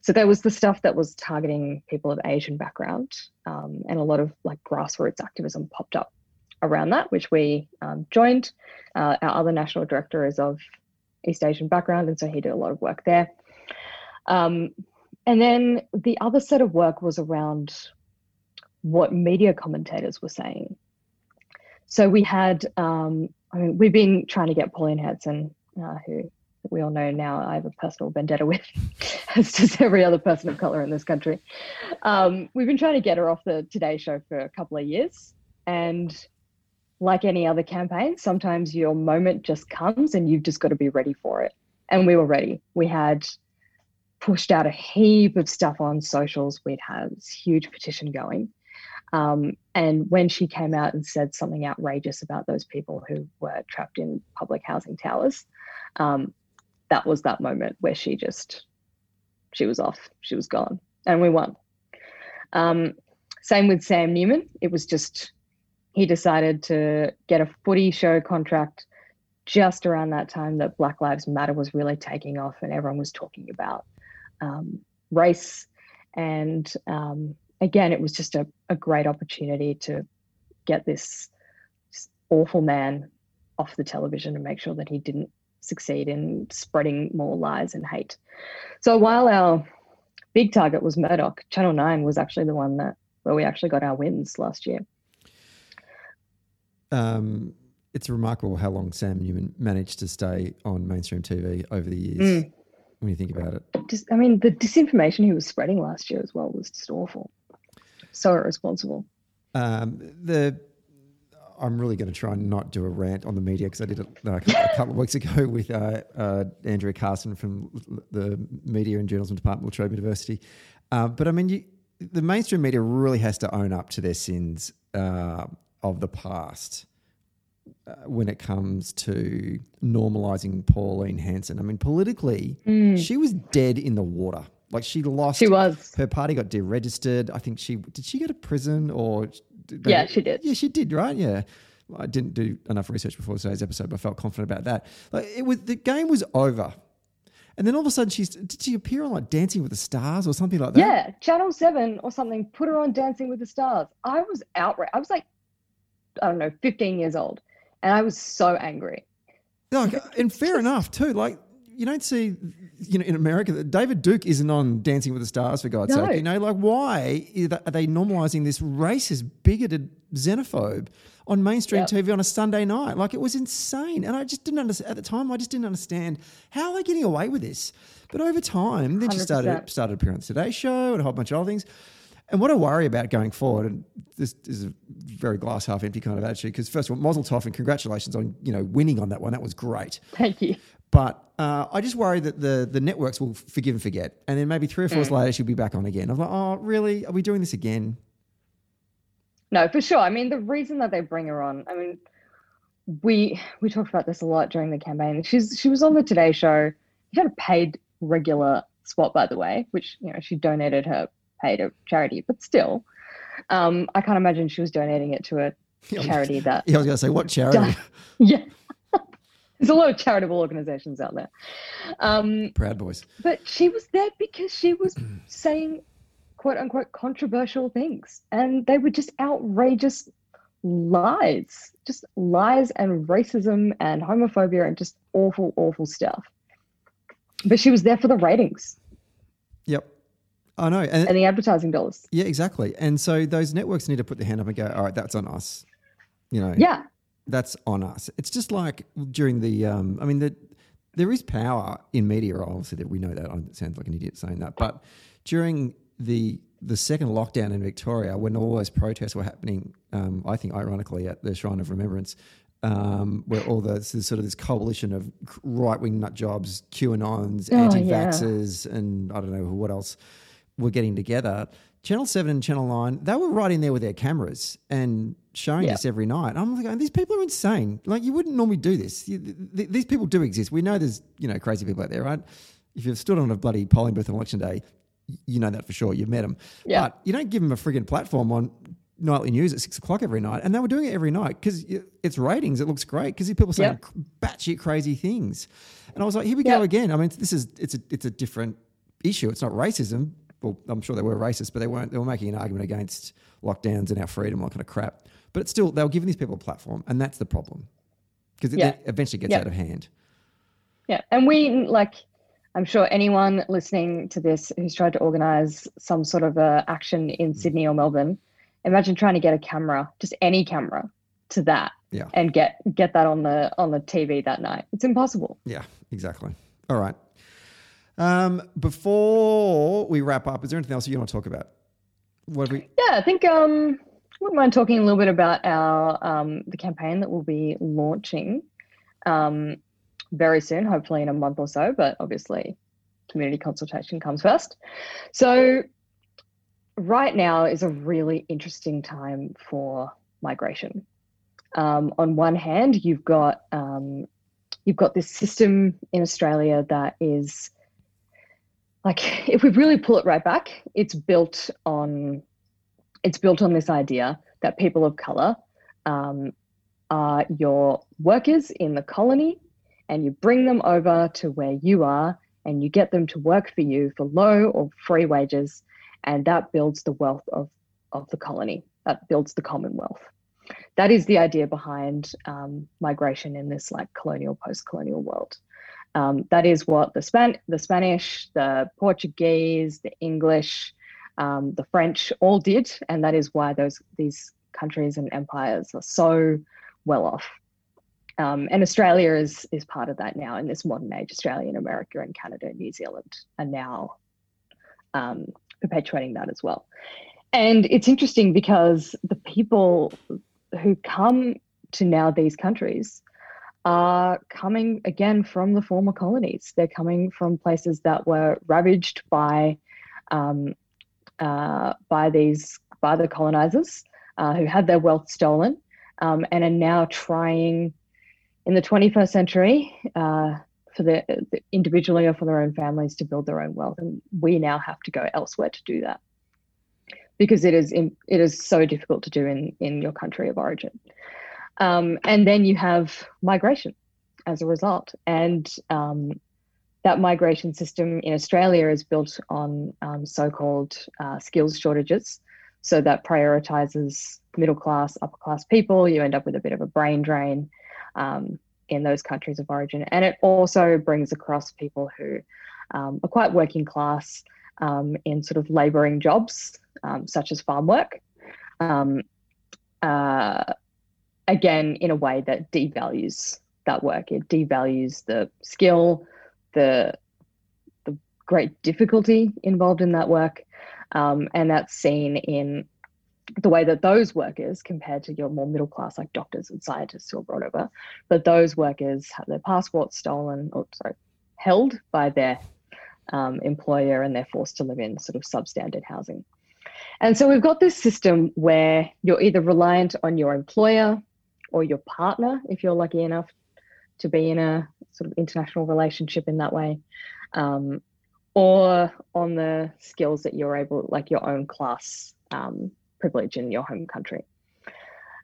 So there was the stuff that was targeting people of Asian background, um, and a lot of like grassroots activism popped up around that, which we um, joined. Uh, our other national director is of East Asian background, and so he did a lot of work there. Um, and then the other set of work was around what media commentators were saying. So we had um, I mean, we've been trying to get Pauline Hanson, uh, who we all know now I have a personal vendetta with, as does every other person of color in this country. Um, we've been trying to get her off the Today Show for a couple of years. And like any other campaign, sometimes your moment just comes and you've just got to be ready for it. And we were ready. We had pushed out a heap of stuff on socials. We'd had this huge petition going. Um, and when she came out and said something outrageous about those people who were trapped in public housing towers, um, that was that moment where she just, she was off, she was gone, and we won. Um, same with Sam Newman. It was just, he decided to get a footy show contract just around that time that Black Lives Matter was really taking off and everyone was talking about um, race. And um, again, it was just a, a great opportunity to get this, this awful man off the television and make sure that he didn't succeed in spreading more lies and hate. So while our big target was Murdoch, Channel 9 was actually the one that where we actually got our wins last year. Um, it's remarkable how long Sam Newman managed to stay on mainstream TV over the years. Mm. When you think about it, just I mean, the disinformation he was spreading last year as well was just awful. So irresponsible. Um, the I'm really going to try and not do a rant on the media because I did it uh, a couple of weeks ago with uh, uh, Andrea Carson from the Media and Journalism Department of La Trobe University. Uh, but I mean, you, the mainstream media really has to own up to their sins uh, of the past when it comes to normalizing Pauline Hanson. I mean, politically, mm. she was dead in the water. Like she lost. She was. Her party got deregistered. I think she did. She go to prison or? They, yeah, she did. Yeah, she did. Right. Yeah. I didn't do enough research before today's episode, but I felt confident about that. Like it was the game was over. And then all of a sudden, she's did she appear on like Dancing with the Stars or something like that? Yeah, Channel Seven or something. Put her on Dancing with the Stars. I was outraged. I was like, I don't know, 15 years old and I was so angry. Like, and fair enough too. Like you don't see, you know, in America, that David Duke isn't on Dancing with the Stars for God's no. sake. You know, like why are they normalising this racist, bigoted xenophobe on mainstream yep. TV on a Sunday night? Like it was insane, and I just didn't understand at the time. I just didn't understand how they're they getting away with this. But over time, then she started started appearing on Today Show and a whole bunch of other things. And what I worry about going forward, and this is a very glass half empty kind of attitude, because first of all, Mazel Tov and congratulations on you know winning on that one. That was great. Thank you. But uh, I just worry that the the networks will forgive and forget, and then maybe three or four mm. later she'll be back on again. I'm like, oh, really? Are we doing this again? No, for sure. I mean, the reason that they bring her on, I mean, we we talked about this a lot during the campaign. She's she was on the Today Show. She had a paid regular spot, by the way, which you know she donated her paid to charity, but still, um, I can't imagine she was donating it to a charity that. Yeah, I was going to say, what charity? yeah. There's a lot of charitable organizations out there. Um, Proud Boys. But she was there because she was saying quote unquote controversial things. And they were just outrageous lies, just lies and racism and homophobia and just awful, awful stuff. But she was there for the ratings. Yep. I know. And, and, the advertising dollars. Yeah, exactly. And so those networks need to put their hand up and go, all right, that's on us. You know, yeah, that's on us. It's just like during the, um, I mean, the, there is power in media. Obviously, that we know that. I sound like an idiot saying that, but during the the second lockdown in Victoria, when all those protests were happening, um, I think ironically at the Shrine of Remembrance, um, where all the sort of this coalition of right wing nut jobs, QAnons, oh, anti vaxxers, yeah. and I don't know what else were getting together, Channel 7 and Channel 9, they were right in there with their cameras and showing yeah. this every night. I'm like, these people are insane. Like, you wouldn't normally do this. these people do exist. We know there's, you know, crazy people out there, right? If you've stood on a bloody polling booth on election day, you know that for sure. You've met them. Yeah. But you don't give them a frigging platform on nightly news at six o'clock every night. And they were doing it every night because it's ratings. It looks great because people saying yeah. batshit crazy things. And I was like, here we go again. I mean, this is, it's a, it's a different issue. It's not racism, well, I'm sure they were racist, but they weren't. They were making an argument against lockdowns and our freedom, all kind of crap. But it's still, they were giving these people a platform, and that's the problem because yeah. it eventually gets yeah. out of hand. Yeah, and we like. I'm sure anyone listening to this who's tried to organise some sort of a action in mm. Sydney or Melbourne, imagine trying to get a camera, just any camera, to that, yeah. and get get that on the on the TV that night. It's impossible. Yeah, exactly. All right. Um, before we wrap up, is there anything else you want to talk about? What we? Yeah, I think um, I wouldn't mind talking a little bit about our um, the campaign that we'll be launching um, very soon, hopefully in a month or so. But obviously, community consultation comes first. So right now is a really interesting time for migration. Um, on one hand, you've got um, you've got this system in Australia that is like if we really pull it right back, it's built on it's built on this idea that people of color um, are your workers in the colony, and you bring them over to where you are, and you get them to work for you for low or free wages, and that builds the wealth of, of the colony, that builds the Commonwealth. That is the idea behind um, migration in this like colonial, post-colonial world. Um, that is what the, Span- the Spanish, the Portuguese, the English, um, the French all did, and that is why those these countries and empires are so well off. Um, and Australia is is part of that now in this modern age. Australia and America and Canada and New Zealand are now um, perpetuating that as well. And it's interesting because the people who come to now these countries are coming again from the former colonies. They're coming from places that were ravaged by um, uh, by these by the colonizers uh, who had their wealth stolen um, and are now trying in the 21st century uh, for the, the, individually or for their own families to build their own wealth and we now have to go elsewhere to do that because it is in, it is so difficult to do in in your country of origin um, and then you have migration as a result and um, that migration system in Australia is built on um, so-called uh, skills shortages. So that prioritizes middle class, upper class people. You end up with a bit of a brain drain um, in those countries of origin. And it also brings across people who um, are quite working class um, in sort of laboring jobs, such as farm work. Uh, again, in a way that devalues that work. It devalues the skill, the the great difficulty involved in that work, um, and that's seen in the way that those workers, compared to your more middle class like doctors and scientists who are brought over, but those workers have their passports stolen or sorry held by their um, employer and they're forced to live in sort of substandard housing. And so we've got this system where you're either reliant on your employer or your partner if you're lucky enough to be in a sort of international relationship in that way, um, or on the skills that you're able, like your own class um, privilege in your home country.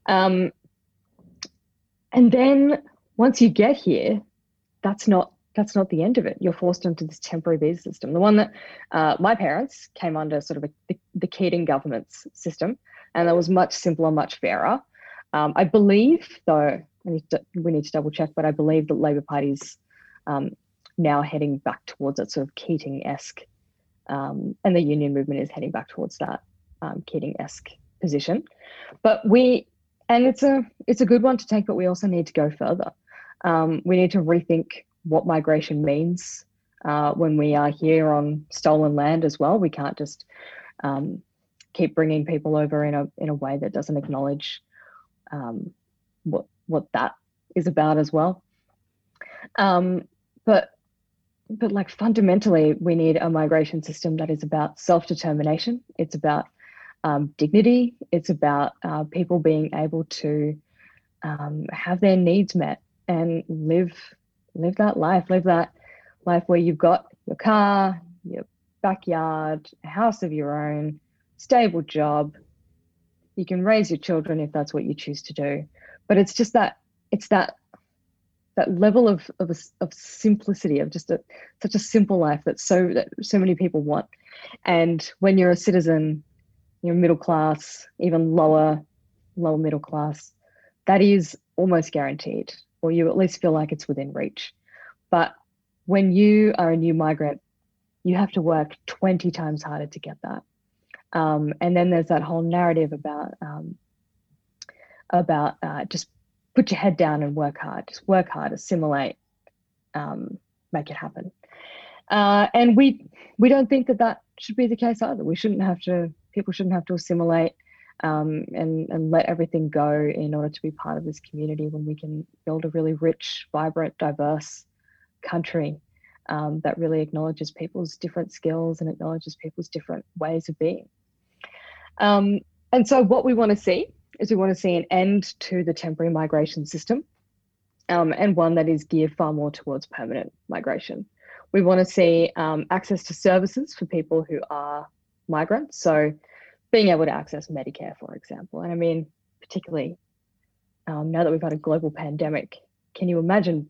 Um, and then once you get here, that's not that's not the end of it. You're forced into this temporary visa system. The one that uh, my parents came under, sort of a, the, the Keating government's system, and that was much simpler, much fairer. Um, I believe, though, need to, we need to double check, but I believe that Labor Party's um, now heading back towards that sort of Keating esque, um, and the union movement is heading back towards that um, Keating esque position. But we, and it's a it's a good one to take, but we also need to go further. Um, we need to rethink what migration means uh, when we are here on stolen land as well. We can't just um, keep bringing people over in a in a way that doesn't acknowledge um, what what that is about as well. Um, but but like fundamentally, we need a migration system that is about self determination. It's about um, dignity. It's about uh, people being able to um, have their needs met and live live that life. Live that life where you've got your car, your backyard, a house of your own, stable job. You can raise your children if that's what you choose to do. But it's just that it's that that level of of, of simplicity of just a such a simple life that so that so many people want. And when you're a citizen you're middle class even lower lower middle class that is almost guaranteed or you at least feel like it's within reach. But when you are a new migrant you have to work 20 times harder to get that um, and then there's that whole narrative about um, about uh, just put your head down and work hard. Just work hard, assimilate, um, make it happen. Uh, and we we don't think that that should be the case either. We shouldn't have to. People shouldn't have to assimilate um, and and let everything go in order to be part of this community. When we can build a really rich, vibrant, diverse country um, that really acknowledges people's different skills and acknowledges people's different ways of being. Um, and so, what we want to see is we want to see an end to the temporary migration system um, and one that is geared far more towards permanent migration. We want to see um, access to services for people who are migrants. So, being able to access Medicare, for example. And I mean, particularly um, now that we've had a global pandemic, can you imagine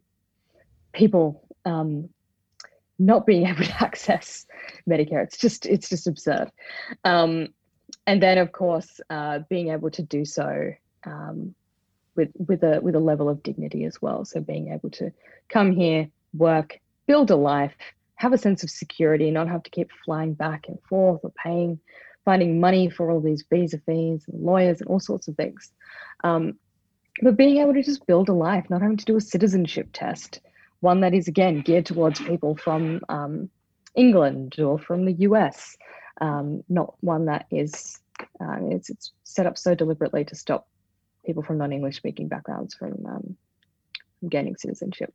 people um, not being able to access Medicare. It's just it's just absurd. Um, and then of course uh, being able to do so um, with with a with a level of dignity as well. So being able to come here, work, build a life, have a sense of security, not have to keep flying back and forth or paying, finding money for all these visa fees and lawyers and all sorts of things. Um, but being able to just build a life, not having to do a citizenship test, one that is again geared towards people from um, England or from the US, um, not one that is uh, it's, it's set up so deliberately to stop people from non-English speaking backgrounds from, um, from gaining citizenship.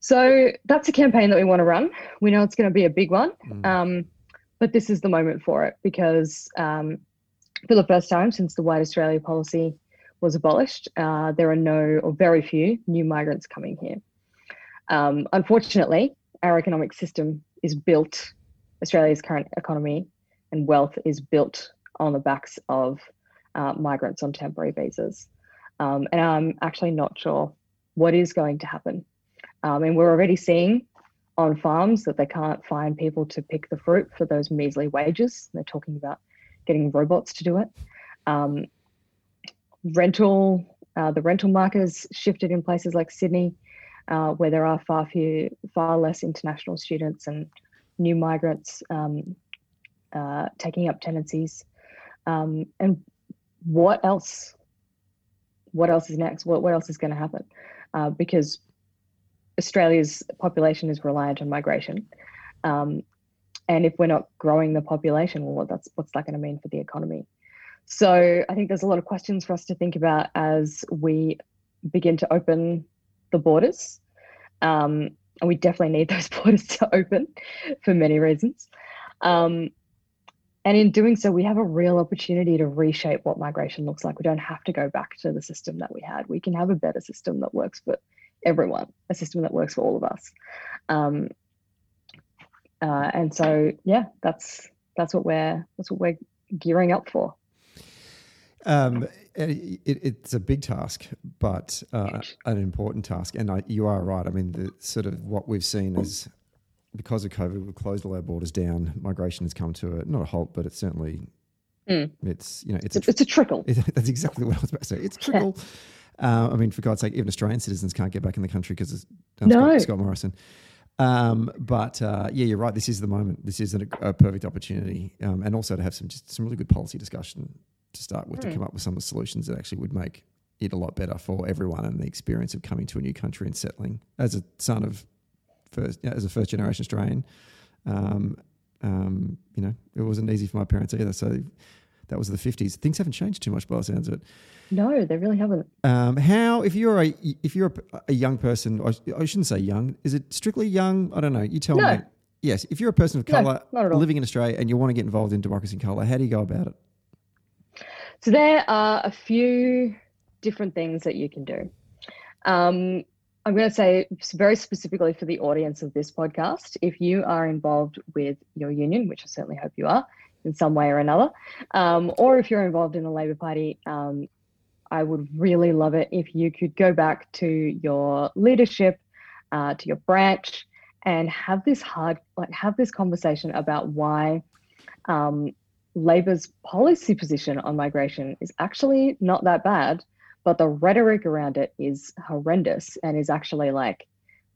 So that's a campaign that we want to run. We know it's going to be a big one, mm. um, but this is the moment for it because um, for the first time since the White Australia policy was abolished, uh, there are no or very few new migrants coming here. Um, unfortunately, our economic system is built, Australia's current economy and wealth is built on the backs of uh, migrants on temporary visas. Um, and I'm actually not sure what is going to happen. Um, and we're already seeing on farms that they can't find people to pick the fruit for those measly wages. They're talking about getting robots to do it. Um, rental, uh, the rental market has shifted in places like Sydney, uh, where there are far few, far less international students and new migrants um, uh, taking up tenancies. Um, and what else? What else is next? What what else is going to happen? Uh, because Australia's population is reliant on migration, um, and if we're not growing the population, well, that's what's that going to mean for the economy? So I think there's a lot of questions for us to think about as we begin to open the borders. Um, and we definitely need those borders to open for many reasons. Um, and in doing so, we have a real opportunity to reshape what migration looks like. We don't have to go back to the system that we had. We can have a better system that works for everyone, a system that works for all of us. Um, uh, and so, yeah, that's that's what we're that's what we're gearing up for. Um, it, it's a big task, but uh, an important task. And I, you are right. I mean, the sort of what we've seen is because of COVID, we've closed all our borders down. Migration has come to a not a halt, but it's certainly mm. it's you know it's, it's a, it's a trickle. It, that's exactly what I was about to say. It's a trickle. Yeah. Uh, I mean, for God's sake, even Australian citizens can't get back in the country because it's um, no. Scott, Scott, Morrison. Um, but uh, yeah, you're right. This is the moment. This is a, a perfect opportunity, um, and also to have some just some really good policy discussion to start with mm. to hmm. come up with some of the solutions that actually would make it a lot better for everyone and the experience of coming to a new country and settling. As a son of first, you know, as a first generation Australian, um, um, you know, it wasn't easy for my parents either. So that was the 50s. Things haven't changed too much by the sounds of it. No, they really haven't. Um, how, if you're a if you're a, a, young person, I shouldn't say young. Is it strictly young? I don't know. You tell no. me. Yes, if you're a person of color no, living in Australia and you want to get involved in democracy in color, how do you go about it? So there are a few different things that you can do. Um, I'm going to say very specifically for the audience of this podcast, if you are involved with your union, which I certainly hope you are in some way or another, um, or if you're involved in the Labor Party, um, I would really love it if you could go back to your leadership, uh, to your branch, and have this hard, like, have this conversation about why um, Labor's policy position on migration is actually not that bad but the rhetoric around it is horrendous and is actually like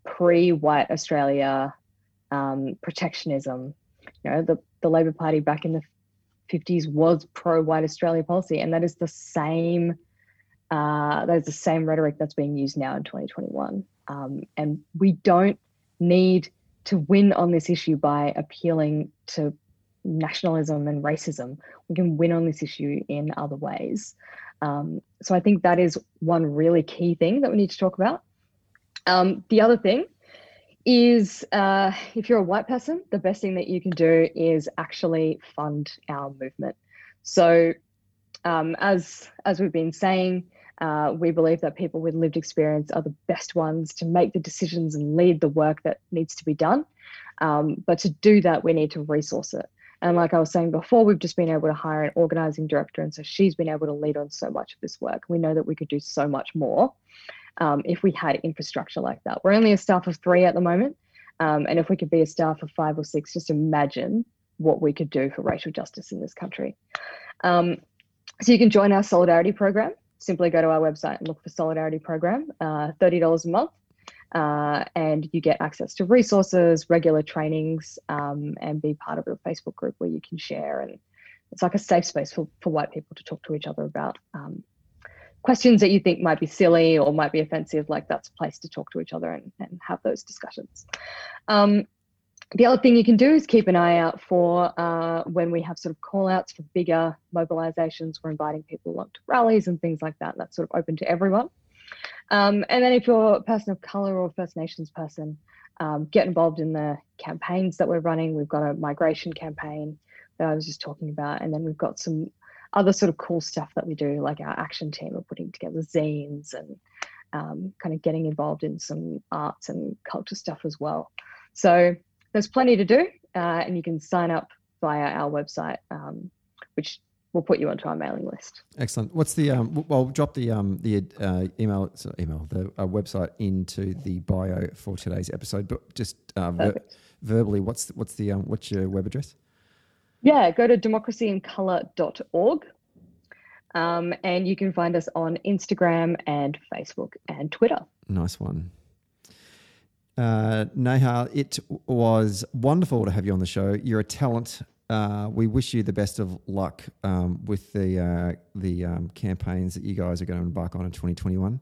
pre-white Australia um, protectionism. You know, the, the Labor Party back in the 50s was pro-white Australia policy, and that is the same. Uh, that is the same rhetoric that's being used now in 2021. Um, and we don't need to win on this issue by appealing to nationalism and racism. We can win on this issue in other ways. Um, so I think that is one really key thing that we need to talk about. Um, the other thing is uh, if you're a white person, the best thing that you can do is actually fund our movement. So um, as as we've been saying, uh, we believe that people with lived experience are the best ones to make the decisions and lead the work that needs to be done. Um, but to do that, we need to resource it. And like I was saying before, we've just been able to hire an organizing director. And so she's been able to lead on so much of this work. We know that we could do so much more um, if we had infrastructure like that. We're only a staff of three at the moment. Um, and if we could be a staff of five or six, just imagine what we could do for racial justice in this country. Um, so you can join our solidarity program. Simply go to our website and look for solidarity program, uh, $30 a month. Uh, and you get access to resources, regular trainings, um, and be part of a Facebook group where you can share. And it's like a safe space for, for white people to talk to each other about um, questions that you think might be silly or might be offensive. Like that's a place to talk to each other and, and have those discussions. Um, the other thing you can do is keep an eye out for uh, when we have sort of call outs for bigger mobilizations. We're inviting people along to rallies and things like that. That's sort of open to everyone. Um, and then if you're a person of color or First Nations person, um, get involved in the campaigns that we're running. We've got a migration campaign that I was just talking about. And then we've got some other sort of cool stuff that we do, like our action team are putting together zines and um, kind of getting involved in some arts and culture stuff as well. So there's plenty to do, uh, and you can sign up via our website, um, which will put you onto our mailing list. Excellent. What's the um? Well, drop the um the uh, email so email the uh, website into the bio for today's episode. But just uh, ver- verbally, what's what's the um what's your web address? Yeah, go to democracyincolor.org. Um, and you can find us on Instagram and Facebook and Twitter. Nice one. Uh, Neha, it was wonderful to have you on the show. You're a talent. Uh, we wish you the best of luck um, with the uh, the um, campaigns that you guys are going to embark on in 2021,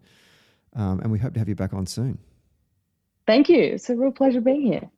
um, and we hope to have you back on soon. Thank you. It's a real pleasure being here.